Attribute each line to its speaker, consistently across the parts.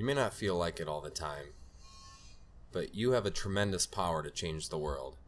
Speaker 1: You may not feel like it all the time, but you have a tremendous power to change the world.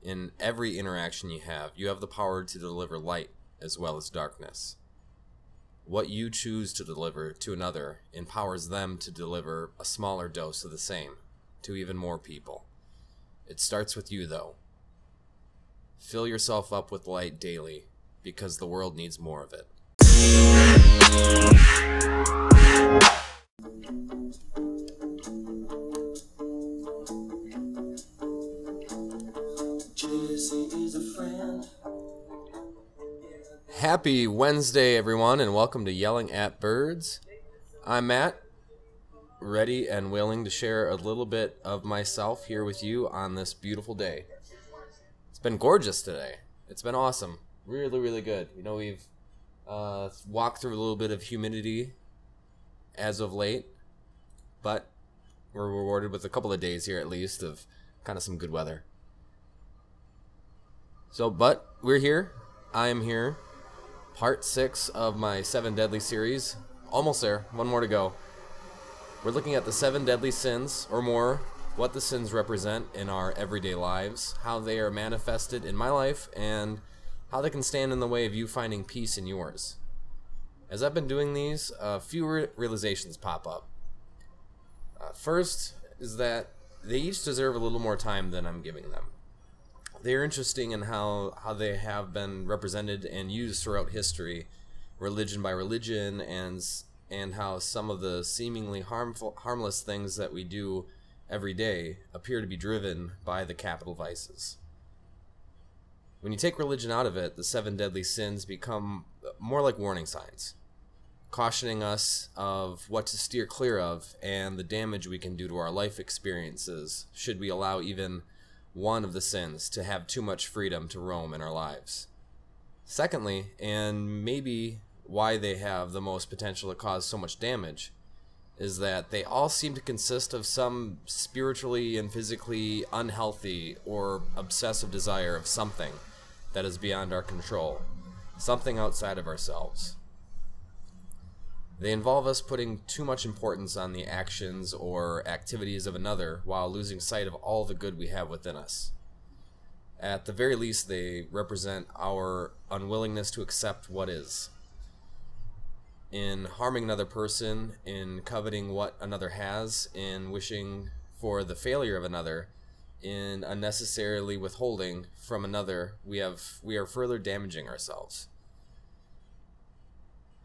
Speaker 1: In every interaction you have, you have the power to deliver light as well as darkness. What you choose to deliver to another empowers them to deliver a smaller dose of the same to even more people. It starts with you, though. Fill yourself up with light daily because the world needs more of it. Happy Wednesday, everyone, and welcome to Yelling at Birds. I'm Matt, ready and willing to share a little bit of myself here with you on this beautiful day. It's been gorgeous today. It's been awesome. Really, really good. You know, we've uh, walked through a little bit of humidity as of late, we're rewarded with a couple of days here at least of kind of some good weather. So, but we're here. I am here. Part six of my Seven Deadly series. Almost there. One more to go. We're looking at the seven deadly sins or more, what the sins represent in our everyday lives, how they are manifested in my life, and how they can stand in the way of you finding peace in yours. As I've been doing these, a few re- realizations pop up. Uh, first is that they each deserve a little more time than I'm giving them they're interesting in how how they have been represented and used throughout history, religion by religion, and and how some of the seemingly harmful harmless things that we do every day appear to be driven by the capital vices. When you take religion out of it, the seven deadly sins become more like warning signs, cautioning us of what to steer clear of and the damage we can do to our life experiences should we allow even one of the sins to have too much freedom to roam in our lives. Secondly, and maybe why they have the most potential to cause so much damage, is that they all seem to consist of some spiritually and physically unhealthy or obsessive desire of something that is beyond our control, something outside of ourselves. They involve us putting too much importance on the actions or activities of another while losing sight of all the good we have within us. At the very least, they represent our unwillingness to accept what is. In harming another person, in coveting what another has, in wishing for the failure of another, in unnecessarily withholding from another, we have we are further damaging ourselves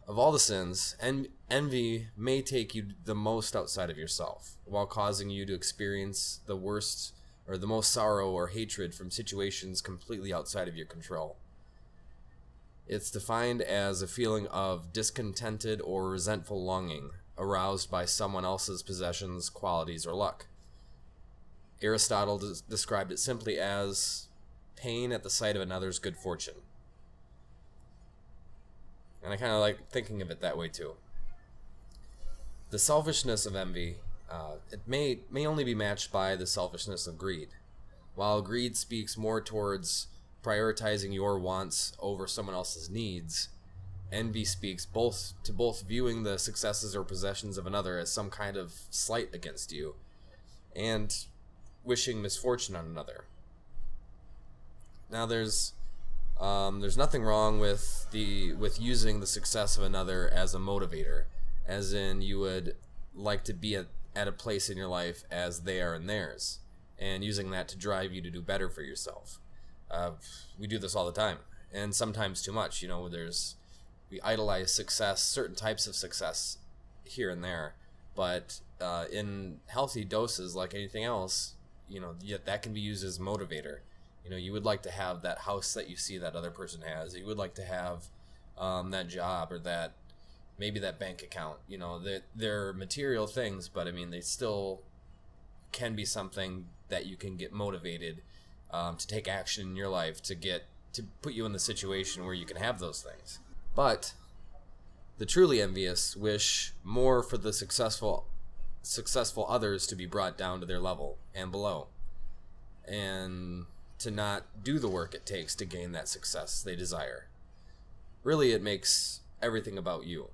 Speaker 1: of all the sins, en- envy may take you the most outside of yourself, while causing you to experience the worst or the most sorrow or hatred from situations completely outside of your control. It's defined as a feeling of discontented or resentful longing aroused by someone else's possessions, qualities, or luck. Aristotle des- described it simply as pain at the sight of another's good fortune and I kind of like thinking of it that way too. The selfishness of envy, uh, it may may only be matched by the selfishness of greed. While greed speaks more towards prioritizing your wants over someone else's needs, envy speaks both to both viewing the successes or possessions of another as some kind of slight against you, and wishing misfortune on another. Now, there's um, there's nothing wrong with the with using the success of another as a motivator, as in you would like to be at, at a place in your life as they are in theirs, and using that to drive you to do better for yourself. Uh, we do this all the time, and sometimes too much. You know, there's we idolize success, certain types of success here and there, but uh, in healthy doses, like anything else, you know, that can be used as motivator you know you would like to have that house that you see that other person has. You would like to have um, that job or that maybe that bank account. You know that they're material things but i mean they still can be something that you can get motivated um, to take action in your life to get to put you in the situation where you can have those things. But the truly envious wish more for the successful successful others to be brought down to their level and below. And to not do the work it takes to gain that success they desire. Really, it makes everything about you.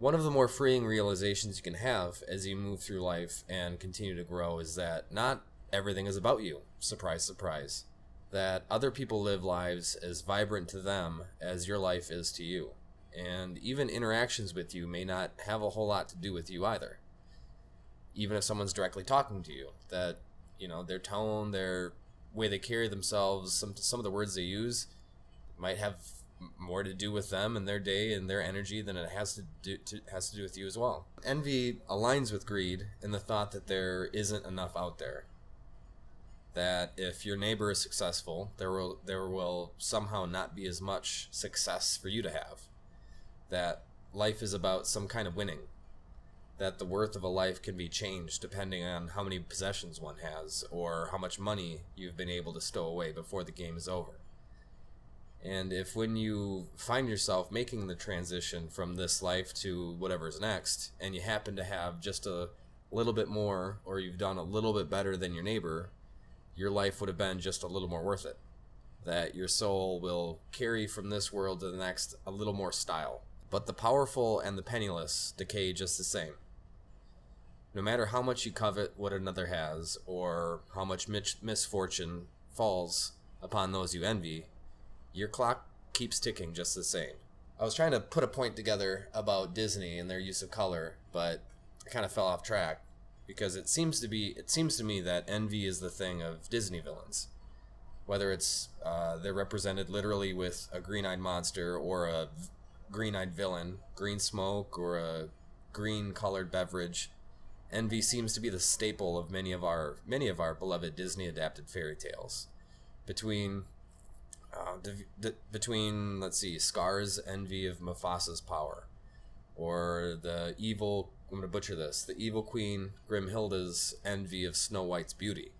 Speaker 1: one of the more freeing realizations you can have as you move through life and continue to grow is that not everything is about you. Surprise, surprise. That other people live lives as vibrant to them as your life is to you. And even interactions with you may not have a whole lot to do with you either. Even if someone's directly talking to you, that, you know, their tone, their way they carry themselves, some, some of the words they use might have more to do with them and their day and their energy than it has to do to, has to do with you as well. Envy aligns with greed in the thought that there isn't enough out there. That if your neighbor is successful, there will there will somehow not be as much success for you to have. That life is about some kind of winning. That the worth of a life can be changed depending on how many possessions one has or how much money you've been able to stow away before the game is over and if when you find yourself making the transition from this life to whatever's next, and you happen to have just a little bit more, or you've done a little bit better than your neighbor, your life would have been just a little more worth it. That your soul will carry from this world to the next a little more style. But the powerful and the penniless decay just the same. No matter how much you covet what another has, or how much misfortune falls upon those you envy, your clock keeps ticking just the same. I was trying to put a point together about Disney and their use of color, but I kind of fell off track because it seems to be it seems to me that envy is the thing of Disney villains. Whether it's uh, they're represented literally with a green-eyed monster or a green-eyed villain, green smoke or a green-colored beverage, envy seems to be the staple of many of our many of our beloved Disney adapted fairy tales. Between uh, between let's see Scar's envy of Mufasa's power, or the evil I'm gonna butcher this the evil queen Grimhilda's envy of Snow White's beauty,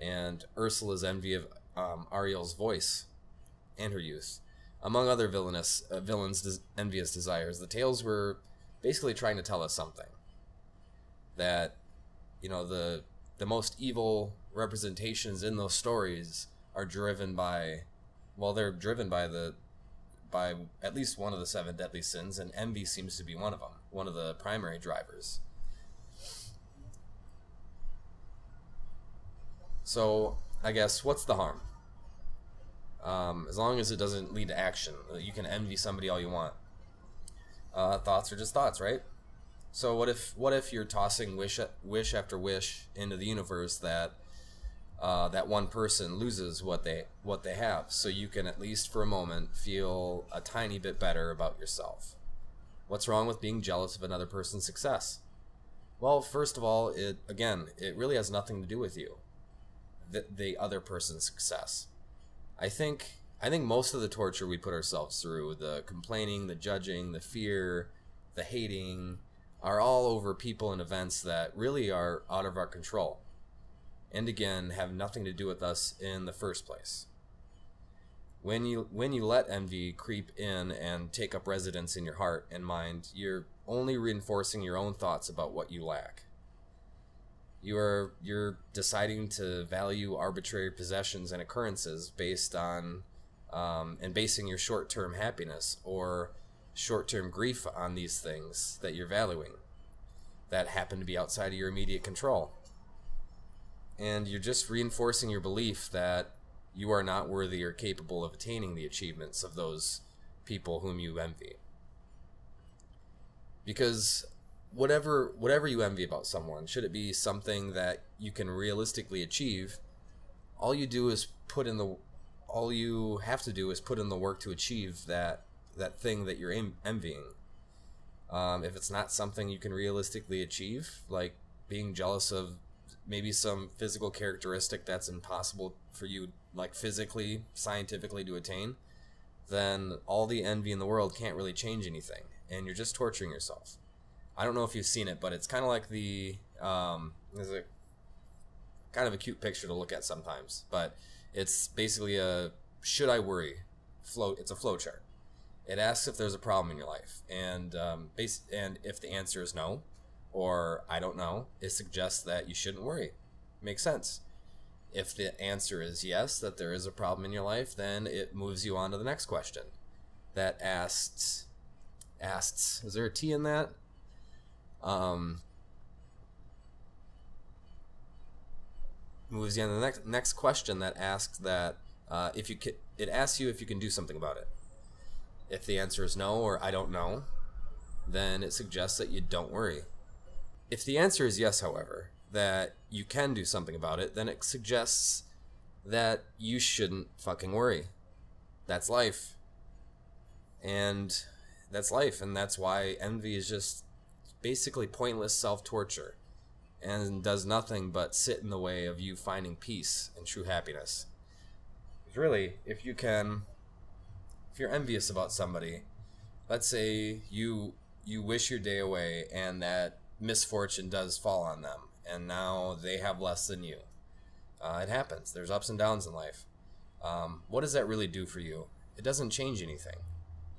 Speaker 1: and Ursula's envy of um, Ariel's voice and her youth, among other villainous uh, villains' des- envious desires. The tales were basically trying to tell us something that you know the the most evil representations in those stories are driven by well, they're driven by the by at least one of the seven deadly sins, and envy seems to be one of them, one of the primary drivers. So, I guess what's the harm? Um, as long as it doesn't lead to action, you can envy somebody all you want. Uh, thoughts are just thoughts, right? So what if what if you're tossing wish wish after wish into the universe that uh, that one person loses what they what they have, so you can at least for a moment feel a tiny bit better about yourself. What's wrong with being jealous of another person's success? Well, first of all, it again, it really has nothing to do with you. The, the other person's success. I think I think most of the torture we put ourselves through, the complaining, the judging, the fear, the hating, are all over people and events that really are out of our control and again have nothing to do with us in the first place. When you when you let envy creep in and take up residence in your heart and mind, you're only reinforcing your own thoughts about what you lack. You are you're deciding to value arbitrary possessions and occurrences based on um, and basing your short-term happiness or short-term grief on these things that you're valuing that happen to be outside of your immediate control and you're just reinforcing your belief that you are not worthy or capable of attaining the achievements of those people whom you envy. Because whatever whatever you envy about someone, should it be something that you can realistically achieve, all you do is put in the all you have to do is put in the work to achieve that that thing that you're envying. Um, if it's not something you can realistically achieve, like being jealous of maybe some physical characteristic that's impossible for you like physically scientifically to attain then all the envy in the world can't really change anything and you're just torturing yourself. I don't know if you've seen it but it's kind of like the um, there's a kind of a cute picture to look at sometimes but it's basically a should i worry? flow it's a flow chart it asks if there's a problem in your life and um, base, and if the answer is no or I don't know, it suggests that you shouldn't worry. Makes sense. If the answer is yes, that there is a problem in your life, then it moves you on to the next question that asks asks, is there a T in that? Um, moves you on the next next question that asks that uh, if you can, it asks you if you can do something about it. If the answer is no or I don't know, then it suggests that you don't worry. If the answer is yes, however, that you can do something about it, then it suggests that you shouldn't fucking worry. That's life. And that's life, and that's why envy is just basically pointless self torture and does nothing but sit in the way of you finding peace and true happiness. Really, if you can, if you're envious about somebody, let's say you you wish your day away and that misfortune does fall on them and now they have less than you. Uh, it happens. There's ups and downs in life. Um, what does that really do for you? It doesn't change anything.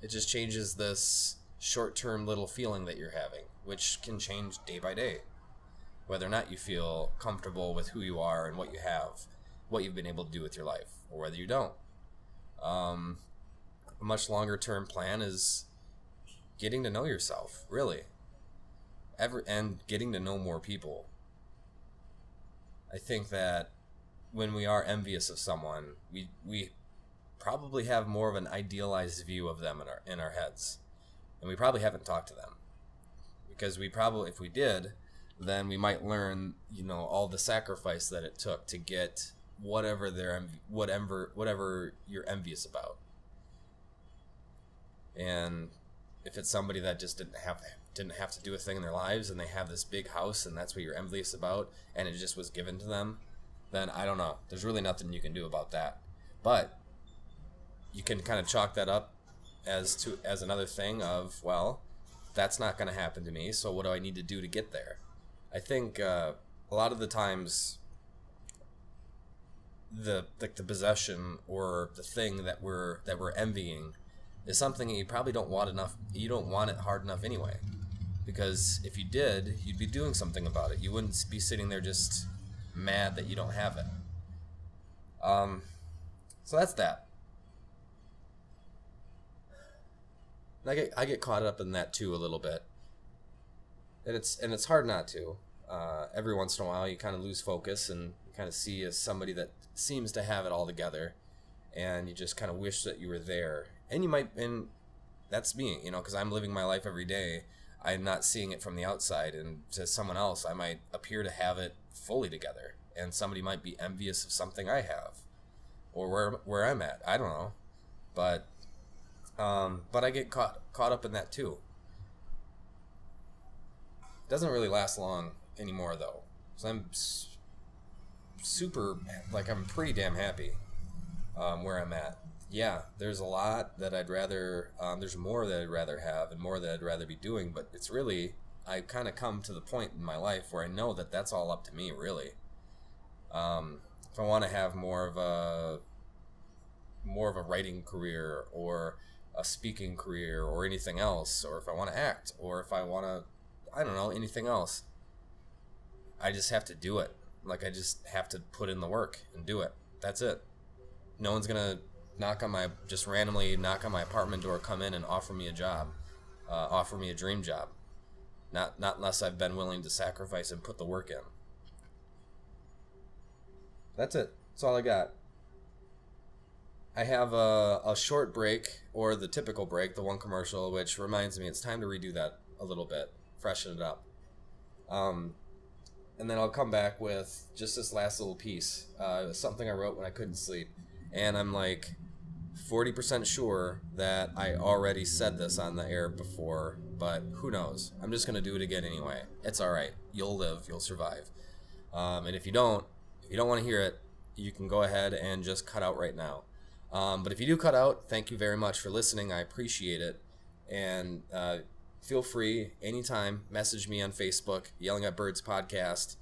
Speaker 1: It just changes this short term little feeling that you're having, which can change day by day. Whether or not you feel comfortable with who you are and what you have, what you've been able to do with your life, or whether you don't. Um, a much longer term plan is getting to know yourself, really. Ever, and getting to know more people. I think that when we are envious of someone, we we probably have more of an idealized view of them in our in our heads, and we probably haven't talked to them because we probably if we did, then we might learn you know all the sacrifice that it took to get whatever they're whatever whatever you're envious about, and if it's somebody that just didn't have didn't have to do a thing in their lives and they have this big house and that's what you're envious about and it just was given to them then i don't know. There's really nothing you can do about that. But you can kind of chalk that up as to as another thing of well that's not going to happen to me so what do i need to do to get there? I think uh, a lot of the times the like the possession or the thing that we're that we're envying is something that you probably don't want enough you don't want it hard enough anyway. Because if you did you'd be doing something about it. You wouldn't be sitting there just mad that you don't have it. Um so that's that. I get I get caught up in that too a little bit, and it's and it's hard not to. Uh, every once in a while, you kind of lose focus and kind of see as somebody that seems to have it all together, and you just kind of wish that you were there. And you might, and that's me, you know, because I'm living my life every day. I'm not seeing it from the outside, and to someone else, I might appear to have it fully together, and somebody might be envious of something I have, or where where I'm at. I don't know, but um, but I get caught caught up in that too. Doesn't really last long anymore though. So I'm super like I'm pretty damn happy um, where I'm at. Yeah, there's a lot that I'd rather. Um, there's more that I'd rather have and more that I'd rather be doing. But it's really I kind of come to the point in my life where I know that that's all up to me really. Um, if I want to have more of a more of a writing career or a speaking career or anything else, or if I want to act, or if I want to, I don't know, anything else. I just have to do it. Like, I just have to put in the work and do it. That's it. No one's to knock on my, just randomly knock on my apartment door, come in and offer me a job, uh, offer me a dream job. Not, not unless I've been willing to sacrifice and put the work in. That's it. That's all I got. I have a, a short break, or the typical break, the one commercial, which reminds me it's time to redo that a little bit, freshen it up. Um, and then I'll come back with just this last little piece, uh, something I wrote when I couldn't sleep. And I'm like 40% sure that I already said this on the air before, but who knows? I'm just going to do it again anyway. It's alright. You'll live, you'll survive. Um, and if you don't, if you don't want to hear it, you can go ahead and just cut out right now. Um, but if you do cut out, thank you very much for listening. I appreciate it. And uh, feel free anytime, message me on Facebook, Yelling at Birds Podcast.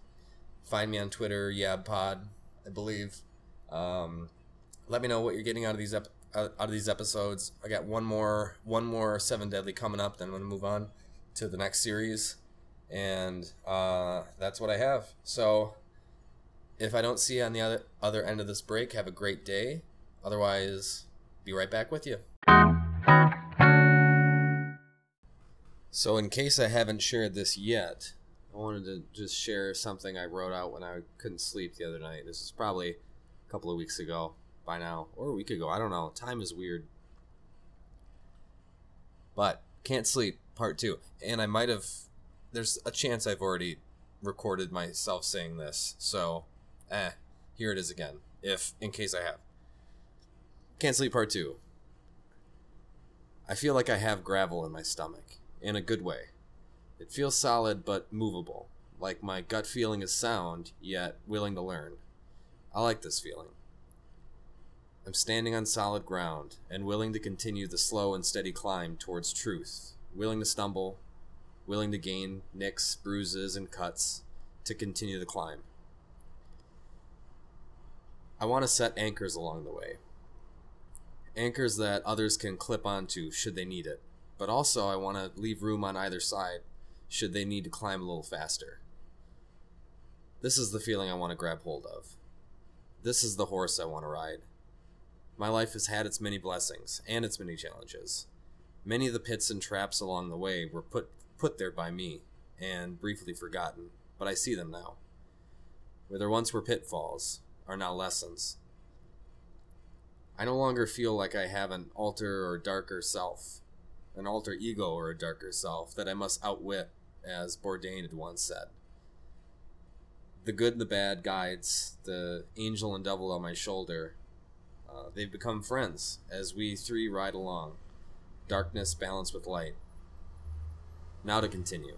Speaker 1: Find me on Twitter, YabPod, I believe. Um, let me know what you're getting out of these ep- out of these episodes. I got one more one more Seven Deadly coming up. Then I'm gonna move on to the next series, and uh, that's what I have. So if I don't see you on the other other end of this break, have a great day Otherwise, be right back with you. So, in case I haven't shared this yet, I wanted to just share something I wrote out when I couldn't sleep the other night. This is probably a couple of weeks ago by now, or a week ago. I don't know. Time is weird. But can't sleep, part two. And I might have. There's a chance I've already recorded myself saying this, so, eh, here it is again. If, in case I have. Can't sleep, part two. I feel like I have gravel in my stomach, in a good way. It feels solid but movable, like my gut feeling is sound, yet willing to learn. I like this feeling. I'm standing on solid ground and willing to continue the slow and steady climb towards truth, willing to stumble, willing to gain nicks, bruises, and cuts to continue the climb. I want to set anchors along the way. Anchors that others can clip onto should they need it, but also I want to leave room on either side should they need to climb a little faster. This is the feeling I want to grab hold of. This is the horse I want to ride. My life has had its many blessings and its many challenges. Many of the pits and traps along the way were put put there by me and briefly forgotten, but I see them now. Where there once were pitfalls are now lessons. I no longer feel like I have an alter or darker self, an alter ego or a darker self that I must outwit, as Bourdain had once said. The good and the bad guides, the angel and devil on my shoulder, uh, they've become friends as we three ride along, darkness balanced with light. Now to continue.